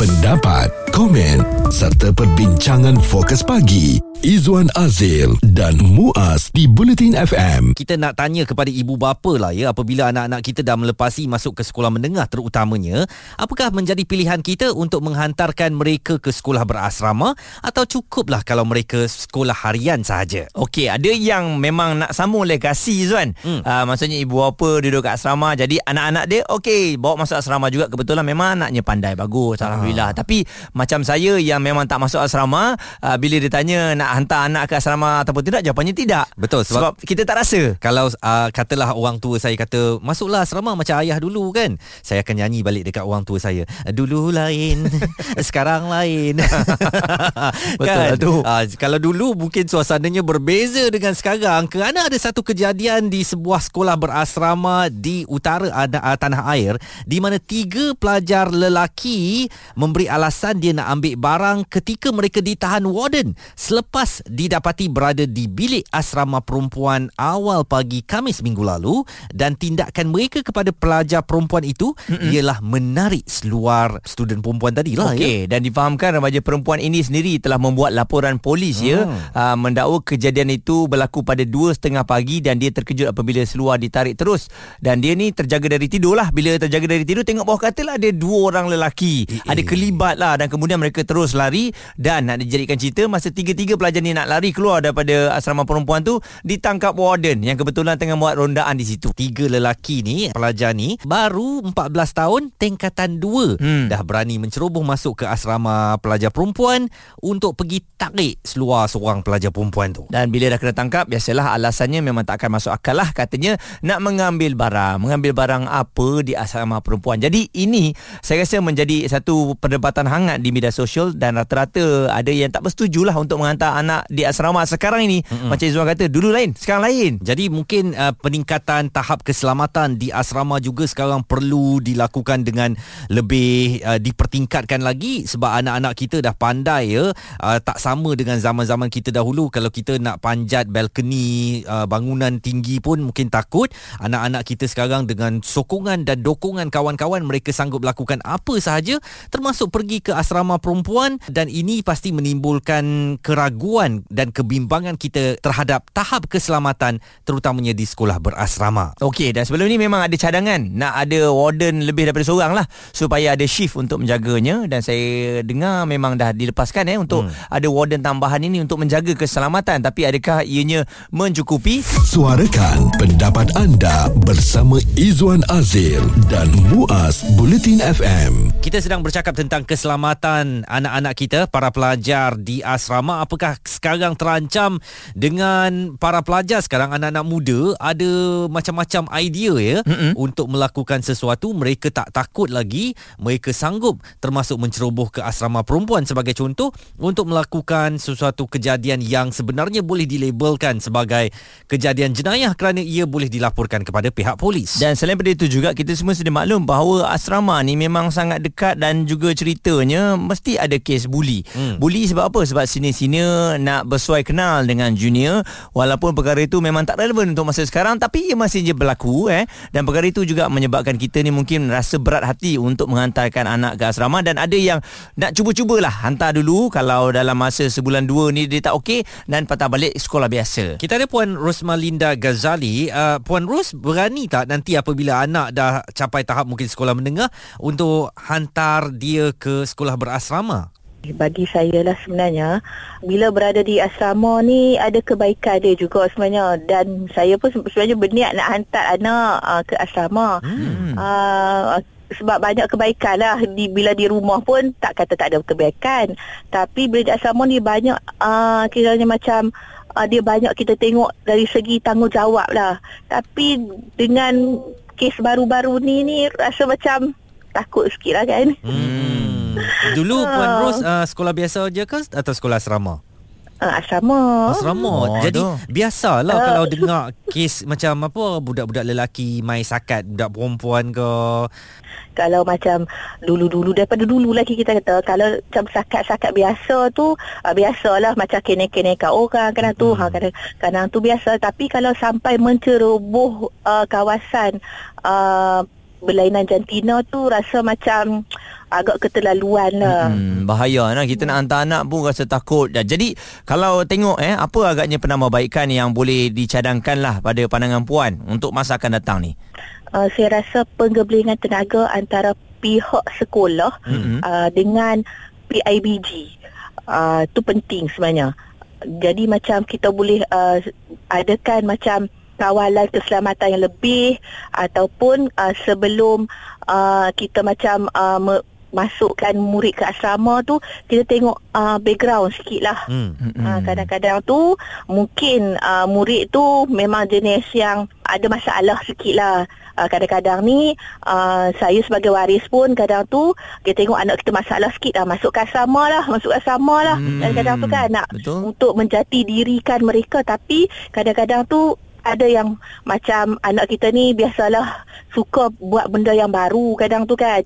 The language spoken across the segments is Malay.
pendapat, komen serta perbincangan fokus pagi Izwan Azil dan Muaz di Bulletin FM. Kita nak tanya kepada ibu bapa lah ya apabila anak-anak kita dah melepasi masuk ke sekolah menengah terutamanya, apakah menjadi pilihan kita untuk menghantarkan mereka ke sekolah berasrama atau cukuplah kalau mereka sekolah harian sahaja? Okey, ada yang memang nak sambung legasi Zuan. Hmm. Uh, maksudnya ibu bapa duduk kat asrama jadi anak-anak dia okey bawa masuk asrama juga kebetulan memang anaknya pandai bagus alhamdulillah. Ah. Tapi macam saya yang memang tak masuk asrama uh, bila ditanya nak hantar anak ke asrama ataupun tidak jawapannya tidak. Betul sebab, sebab kita tak rasa. kalau uh, katalah orang tua saya kata masuklah asrama macam ayah dulu kan? Saya akan nyanyi balik dekat orang tua saya dulu lain sekarang lain. Betul kan? tu. Uh, kalau dulu mungkin suasananya berbeza dengan sekarang kerana ada satu kejadian di sebuah sekolah berasrama di utara ada uh, tanah air di mana tiga pelajar lelaki memberi alasan dia nak ambil barang ketika mereka ditahan warden selepas didapati berada di bilik asrama perempuan awal pagi Kamis minggu lalu dan tindakan mereka kepada pelajar perempuan itu Mm-mm. ialah menarik seluar student perempuan tadi lah okay. ya. dan difahamkan remaja perempuan ini sendiri telah membuat laporan polis hmm. ya uh, mendakwa kejadian itu berlaku pada 2.30 pagi dan dia terkejut apabila seluar ditarik terus dan dia ni terjaga dari tidur lah bila terjaga dari tidur tengok bawah katil ada dua orang lelaki e-e. ada kelibat lah dan kemudian mereka terus lari dan nak dijadikan cerita masa tiga-tiga pelajar pelajar ni nak lari keluar daripada asrama perempuan tu ditangkap warden yang kebetulan tengah buat rondaan di situ. Tiga lelaki ni, pelajar ni baru 14 tahun tingkatan 2 hmm. dah berani menceroboh masuk ke asrama pelajar perempuan untuk pergi tarik seluar seorang pelajar perempuan tu. Dan bila dah kena tangkap, biasalah alasannya memang tak akan masuk akal lah katanya nak mengambil barang. Mengambil barang apa di asrama perempuan. Jadi ini saya rasa menjadi satu perdebatan hangat di media sosial dan rata-rata ada yang tak bersetujulah untuk menghantar anak di asrama sekarang ini. Mm-hmm. macam Izwan kata dulu lain sekarang lain. Jadi mungkin uh, peningkatan tahap keselamatan di asrama juga sekarang perlu dilakukan dengan lebih uh, dipertingkatkan lagi sebab anak-anak kita dah pandai ya. Uh, tak sama dengan zaman-zaman kita dahulu. Kalau kita nak panjat balkoni uh, bangunan tinggi pun mungkin takut. Anak-anak kita sekarang dengan sokongan dan dokongan kawan-kawan mereka sanggup lakukan apa sahaja termasuk pergi ke asrama perempuan dan ini pasti menimbulkan keraguan dan kebimbangan kita terhadap tahap keselamatan terutamanya di sekolah berasrama. Okey dan sebelum ni memang ada cadangan nak ada warden lebih daripada seorang lah supaya ada shift untuk menjaganya dan saya dengar memang dah dilepaskan eh untuk hmm. ada warden tambahan ini untuk menjaga keselamatan tapi adakah ianya mencukupi? Suarakan pendapat anda bersama Izwan Azil dan Muaz Bulletin FM. Kita sedang bercakap tentang keselamatan anak-anak kita para pelajar di asrama. Apakah sekarang terancam dengan para pelajar sekarang anak-anak muda ada macam-macam idea ya mm-hmm. untuk melakukan sesuatu? Mereka tak takut lagi mereka sanggup termasuk menceroboh ke asrama perempuan sebagai contoh untuk melakukan sesuatu kejadian yang sebenarnya boleh dilabelkan sebagai kejadian jenayah kerana ia boleh dilaporkan kepada pihak polis. Dan selain daripada itu juga kita semua sudah maklum bahawa asrama ni memang sangat dekat dan juga ceritanya mesti ada kes buli mm. buli sebab apa sebab sini-sini nak bersuai kenal dengan junior walaupun perkara itu memang tak relevan untuk masa sekarang tapi ia masih je berlaku eh dan perkara itu juga menyebabkan kita ni mungkin rasa berat hati untuk menghantarkan anak ke asrama dan ada yang nak cuba-cubalah hantar dulu kalau dalam masa sebulan dua ni dia tak okey dan patah balik sekolah biasa. Kita ada puan Rosmalinda Ghazali. Uh, puan Ros berani tak nanti apabila anak dah capai tahap mungkin sekolah menengah untuk hantar dia ke sekolah berasrama? Bagi saya lah sebenarnya Bila berada di asrama ni Ada kebaikan dia juga sebenarnya. Dan saya pun sebenarnya berniat nak hantar anak uh, ke asrama. Hmm. uh, Sebab banyak kebaikan lah. Di, Bila di rumah pun tak kata tak ada kebaikan. Tapi bila di asrama ni banyak uh, Kiranya macam uh, Dia banyak kita tengok dari segi tanggungjawab lah. Tapi dengan kes baru-baru ni ni Rasa macam takut sikit lah kan Hmm Dulu Puan Ros uh, sekolah biasa je ke atau sekolah asrama? Uh, asrama. Asrama. Oh, Jadi aduh. biasalah uh. kalau dengar kes macam apa budak-budak lelaki main sakat budak perempuan ke. Kalau macam dulu-dulu daripada dulu lagi kita kata kalau macam sakat-sakat biasa tu uh, biasalah macam kene-kene kat orang kadang tu hmm. ha kadang, kadang tu biasa tapi kalau sampai menceroboh uh, kawasan uh, berlainan jantina tu rasa macam agak keterlaluan lah. Hmm, bahaya nah kita nak hantar anak pun rasa takut. Jadi kalau tengok eh apa agaknya penambahbaikan yang boleh dicadangkan lah pada pandangan puan untuk masa akan datang ni. Uh, saya rasa penggebelingan tenaga antara pihak sekolah mm-hmm. uh, dengan PIBG uh, tu penting sebenarnya. Jadi macam kita boleh uh, adakan macam kawalan keselamatan yang lebih ataupun uh, sebelum uh, kita macam uh, me- masukkan murid ke asrama tu kita tengok uh, background sikit lah hmm. uh, kadang-kadang tu mungkin uh, murid tu memang jenis yang ada masalah sikit lah uh, kadang-kadang ni uh, saya sebagai waris pun kadang tu kita tengok anak kita masalah sikit lah masuk ke asrama lah masuk ke asrama lah hmm. kadang-kadang tu kan nak Betul. untuk menjati dirikan mereka tapi kadang-kadang tu ada yang macam anak kita ni biasalah suka buat benda yang baru kadang tu kan.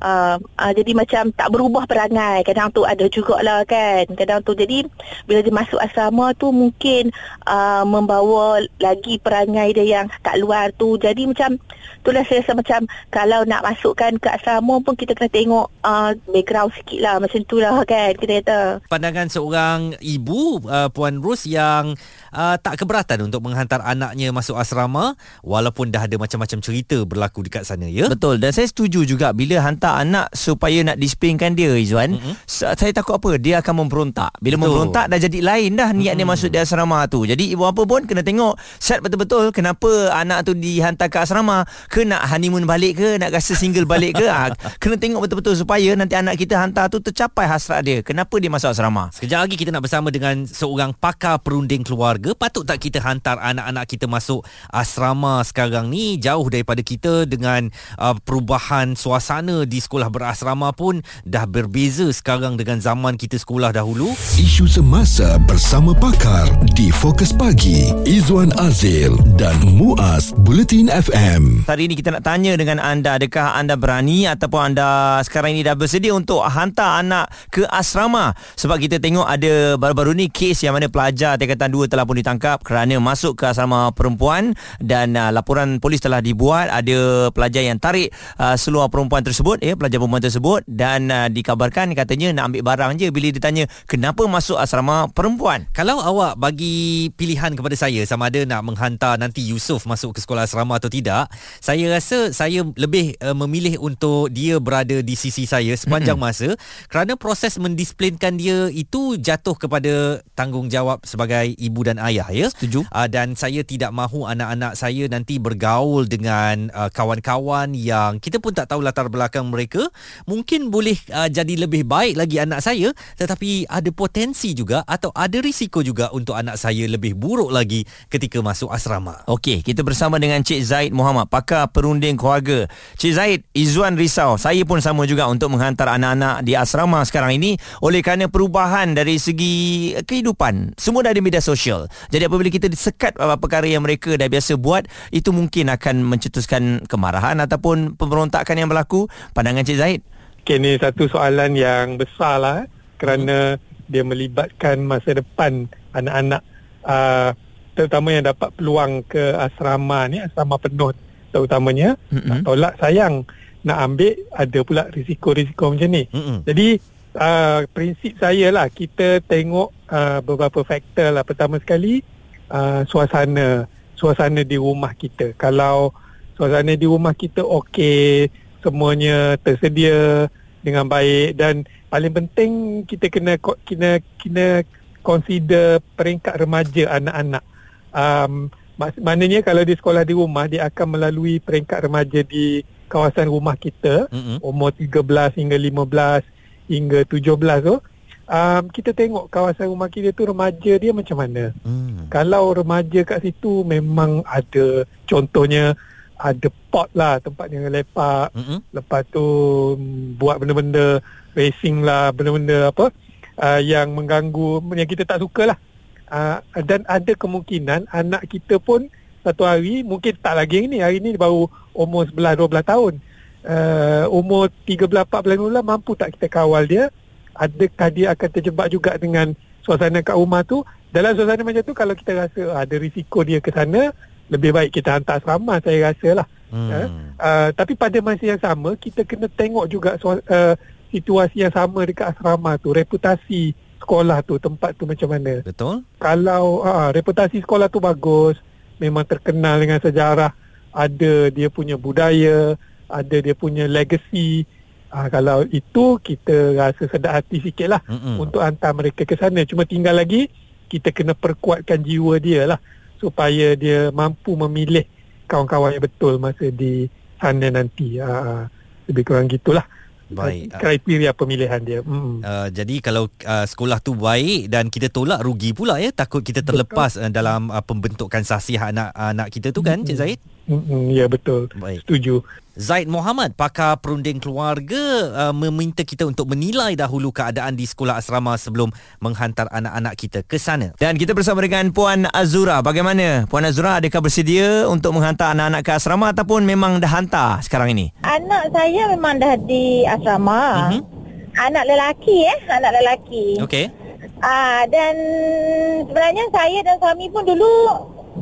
Uh, uh, jadi macam tak berubah perangai. Kadang tu ada jugalah kan. Kadang tu jadi bila dia masuk asrama tu mungkin uh, membawa lagi perangai dia yang kat luar tu. Jadi macam itulah saya rasa macam kalau nak masukkan ke asrama pun kita kena tengok uh, background sikit lah macam tu lah kan kita kata. Pandangan seorang ibu uh, Puan Rus yang uh, tak keberatan untuk menghantar anaknya masuk asrama walaupun dah ada macam-macam cerita berlaku dekat sana ya. Betul dan saya setuju juga bila hantar anak supaya nak disiplinkan dia Izwan. Mm-hmm. Saya takut apa dia akan memberontak. Bila Betul. memberontak dah jadi lain dah niat mm-hmm. dia masuk di asrama tu. Jadi ibu apa pun kena tengok set betul-betul kenapa anak tu dihantar ke asrama ke nak honeymoon balik ke nak rasa single balik ke ha, kena tengok betul-betul supaya nanti anak kita hantar tu tercapai hasrat dia. Kenapa dia masuk asrama? Sekejap lagi kita nak bersama dengan seorang pakar perunding keluarga. Patut tak kita hantar anak-anak kita masuk asrama sekarang ni jauh daripada kita dengan uh, perubahan suasana di sekolah berasrama pun dah berbeza sekarang dengan zaman kita sekolah dahulu. Isu semasa bersama pakar di Fokus Pagi Izwan Azil dan Muaz Bulletin FM. Hari ini kita nak tanya dengan anda adakah anda berani ataupun anda sekarang ini dah bersedia untuk hantar anak ke asrama sebab kita tengok ada baru-baru ni kes yang mana pelajar tingkatan 2 telah pun ditangkap kerana masuk ke asrama perempuan dan uh, laporan polis telah dibuat. Ada pelajar yang tarik uh, seluar perempuan tersebut ya pelajar perempuan tersebut dan uh, dikabarkan katanya nak ambil barang je bila ditanya kenapa masuk asrama perempuan. Kalau awak bagi pilihan kepada saya sama ada nak menghantar nanti Yusuf masuk ke sekolah asrama atau tidak saya rasa saya lebih uh, memilih untuk dia berada di sisi saya sepanjang masa kerana proses mendisiplinkan dia itu jatuh kepada tanggungjawab sebagai ibu dan ayah ya? Setuju. Uh, dan saya tidak mahu anak-anak saya nanti bergaul dengan uh, kawan-kawan yang kita pun tak tahu latar belakang mereka. Mungkin boleh uh, jadi lebih baik lagi anak saya tetapi ada potensi juga atau ada risiko juga untuk anak saya lebih buruk lagi ketika masuk asrama. Okey kita bersama dengan Cik Zaid Muhammad pakar perunding keluarga. Cik Zaid Izzuan risau saya pun sama juga untuk menghantar anak-anak di asrama sekarang ini. Oleh kerana perubahan dari segi kehidupan semua dah ada media sosial jadi apabila kita disekat apa perkara yang mereka dah biasa buat itu mungkin akan mencetuskan kemarahan ataupun pemberontakan yang berlaku pandangan Cik Zahid okay, ini satu soalan yang besar lah eh, kerana hmm. dia melibatkan masa depan anak-anak uh, terutama yang dapat peluang ke asrama ni asrama penuh terutamanya hmm. nak tolak sayang nak ambil ada pula risiko-risiko macam ni hmm. jadi uh, prinsip saya lah kita tengok uh, beberapa faktor lah pertama sekali uh, suasana suasana di rumah kita. Kalau suasana di rumah kita okey, semuanya tersedia dengan baik dan paling penting kita kena kena kena consider peringkat remaja anak-anak. Um, maknanya kalau di sekolah di rumah dia akan melalui peringkat remaja di kawasan rumah kita mm-hmm. umur 13 hingga 15 hingga 17 tu um, kita tengok kawasan rumah kita tu remaja dia macam mana. Hmm. Kalau remaja kat situ memang ada contohnya ada pot lah tempat yang lepak. Hmm. Lepas tu buat benda-benda racing lah, benda-benda apa uh, yang mengganggu yang kita tak suka lah. Uh, dan ada kemungkinan anak kita pun satu hari mungkin tak lagi ni hari ni baru umur 11 12 tahun. Uh, umur 13 14 bulan mampu tak kita kawal dia adakah dia akan terjebak juga dengan suasana kat rumah tu dalam suasana macam tu kalau kita rasa ada risiko dia ke sana lebih baik kita hantar asrama saya rasa lah Hmm. Uh, uh, tapi pada masa yang sama kita kena tengok juga uh, situasi yang sama dekat asrama tu, reputasi sekolah tu, tempat tu macam mana. Betul. Kalau uh, reputasi sekolah tu bagus, memang terkenal dengan sejarah, ada dia punya budaya, ada dia punya legacy. Uh, kalau itu kita rasa sedap hati sikit lah Mm-mm. untuk hantar mereka ke sana. Cuma tinggal lagi kita kena perkuatkan jiwa dia lah supaya dia mampu memilih kawan-kawan yang betul masa di sana nanti. Uh, lebih kurang gitulah. Baik. Kriteria pemilihan dia. Mm. Uh, jadi kalau uh, sekolah tu baik dan kita tolak rugi pula ya takut kita terlepas uh, dalam uh, pembentukan sahsiah anak-anak kita tu kan mm-hmm. Cik Zaid? Mm-hmm. Ya betul. Baik. Setuju. Zaid Muhammad, pakar perunding keluarga uh, meminta kita untuk menilai dahulu keadaan di sekolah asrama sebelum menghantar anak-anak kita ke sana. Dan kita bersama dengan Puan Azura. Bagaimana? Puan Azura adakah bersedia untuk menghantar anak-anak ke asrama ataupun memang dah hantar sekarang ini? Anak saya memang dah di asrama. Mm-hmm. Anak lelaki eh, anak lelaki. Okey. Ah dan sebenarnya saya dan suami pun dulu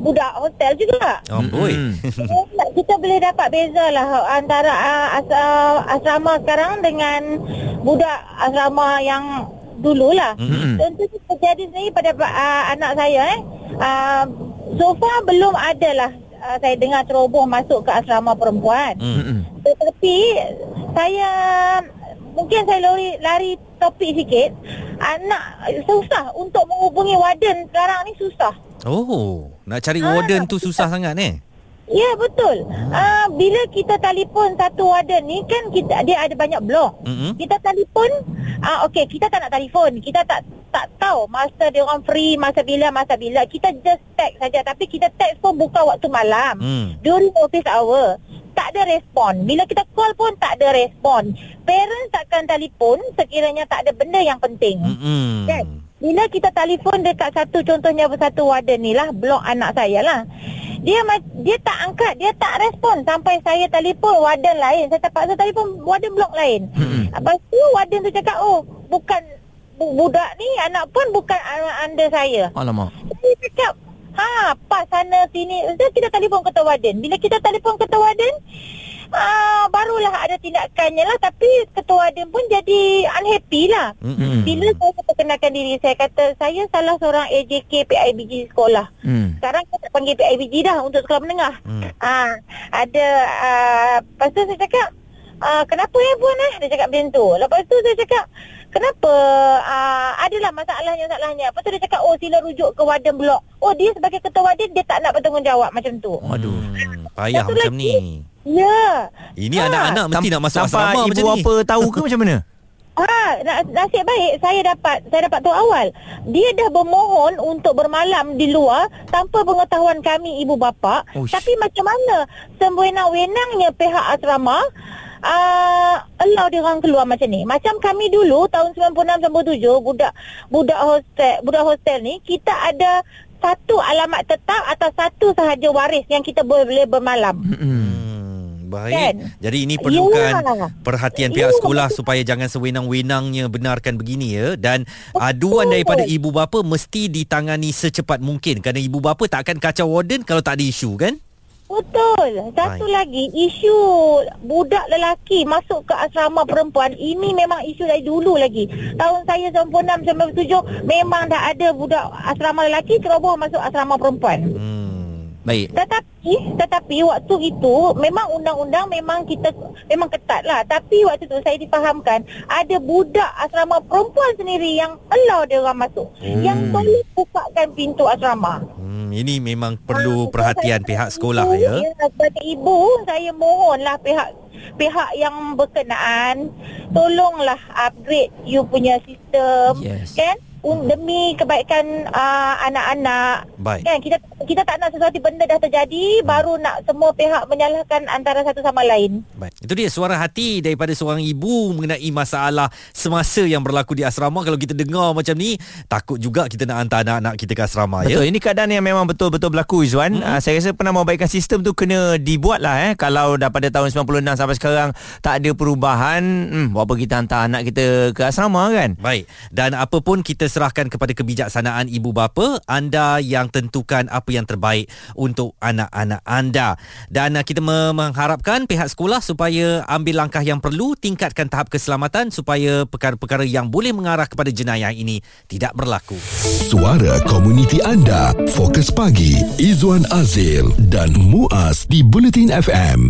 budak hotel juga. Oh boy. kita boleh dapat beza lah antara uh, as, uh, asrama sekarang dengan budak asrama yang dululah. Mm-hmm. Tentu terjadi sendiri pada uh, anak saya eh. Uh, so far belum ada lah uh, saya dengar ceroboh masuk ke asrama perempuan. Mm-hmm. Tetapi saya mungkin saya lari lari topik sikit. Anak susah untuk menghubungi warden sekarang ni susah. Oh, nak cari ha, warden tu susah sangat eh? Ya betul. Ah uh, bila kita telefon satu warden ni kan kita dia ada banyak blok. Mm-hmm. Kita telefon ah uh, okey kita tak nak telefon. Kita tak tak tahu masa dia orang free masa bila masa bila. Kita just text saja tapi kita text pun buka waktu malam. Mm. During office hour. Tak ada respon. Bila kita call pun tak ada respon. Parents takkan telefon sekiranya tak ada benda yang penting. Mm-hmm. Kan? Bila kita telefon dekat satu contohnya satu warden ni lah blok anak saya lah. Dia dia tak angkat, dia tak respon sampai saya telefon warden lain. Saya terpaksa telefon warden blok lain. Hmm. Lepas tu warden tu cakap, "Oh, bukan budak ni anak pun bukan anda saya." Alamak. Dia cakap, "Ha, pas sana sini." Jadi kita telefon ketua warden. Bila kita telefon ketua warden, uh, barulah ada tindakannya lah tapi ketua dia pun jadi unhappy lah mm-hmm. bila saya perkenalkan diri saya kata saya salah seorang AJK PIBG sekolah mm. sekarang saya panggil PIBG dah untuk sekolah menengah mm. uh, ada uh, lepas tu saya cakap uh, kenapa ya puan eh dia cakap macam tu lepas tu saya cakap Kenapa uh, adalah masalahnya-masalahnya. Lepas tu dia cakap, oh sila rujuk ke warden blok. Oh dia sebagai ketua warden, dia tak nak bertanggungjawab macam tu. Aduh, payah macam lagi, ni. Ya. Ini ha. anak-anak mesti nak masuk asrama macam ni. Sampai ibu apa tahu ke macam mana? Ah, nasib baik saya dapat saya dapat tahu awal. Dia dah bermohon untuk bermalam di luar tanpa pengetahuan kami ibu bapa. Uish. Tapi macam mana semwenang-wenangnya pihak asrama uh, allow dia orang keluar macam ni. Macam kami dulu tahun 96 97 budak budak hostel budak hostel ni kita ada satu alamat tetap atau satu sahaja waris yang kita boleh bermalam. Hmm. Baik. Kan? Jadi ini perlukan Yalah. perhatian pihak Yalah. sekolah supaya jangan sewenang-wenangnya benarkan begini ya dan Betul. aduan daripada ibu bapa mesti ditangani secepat mungkin kerana ibu bapa tak akan kacau warden kalau tak ada isu kan? Betul. Satu Baik. lagi isu budak lelaki masuk ke asrama perempuan ini memang isu dari dulu lagi. Tahun saya 96 97 memang dah ada budak asrama lelaki ceroboh masuk asrama perempuan. Hmm. Baik. Tetapi tetapi waktu itu memang undang-undang memang kita memang ketat lah. Tapi waktu itu saya difahamkan ada budak asrama perempuan sendiri yang allow dia orang masuk. Hmm. Yang boleh bukakan pintu asrama. Hmm, ini memang perlu ha, perhatian pihak sekolah ibu, ya. Kepada ibu saya mohonlah pihak pihak yang berkenaan tolonglah upgrade you punya sistem yes. kan demi kebaikan uh, anak-anak. Baik. Kan kita kita tak nak sesuatu benda dah terjadi hmm. baru nak semua pihak menyalahkan antara satu sama lain. Baik. Itu dia suara hati daripada seorang ibu mengenai masalah semasa yang berlaku di asrama kalau kita dengar macam ni takut juga kita nak hantar anak-anak kita ke asrama betul. ya. Betul. Ini keadaan yang memang betul-betul berlaku Izwan. Hmm. Uh, saya rasa pernah membaikkan sistem tu kena dibuatlah eh kalau daripada tahun 96 sampai sekarang tak ada perubahan hmm apa kita hantar anak kita ke asrama kan. Baik. Dan apa pun kita serahkan kepada kebijaksanaan ibu bapa anda yang tentukan apa yang terbaik untuk anak-anak anda. Dan uh, kita mengharapkan pihak sekolah supaya ambil langkah yang perlu tingkatkan tahap keselamatan supaya perkara-perkara yang boleh mengarah kepada jenayah ini tidak berlaku. Suara komuniti anda. Fokus pagi. Izwan Azil dan Muaz di Bulletin FM.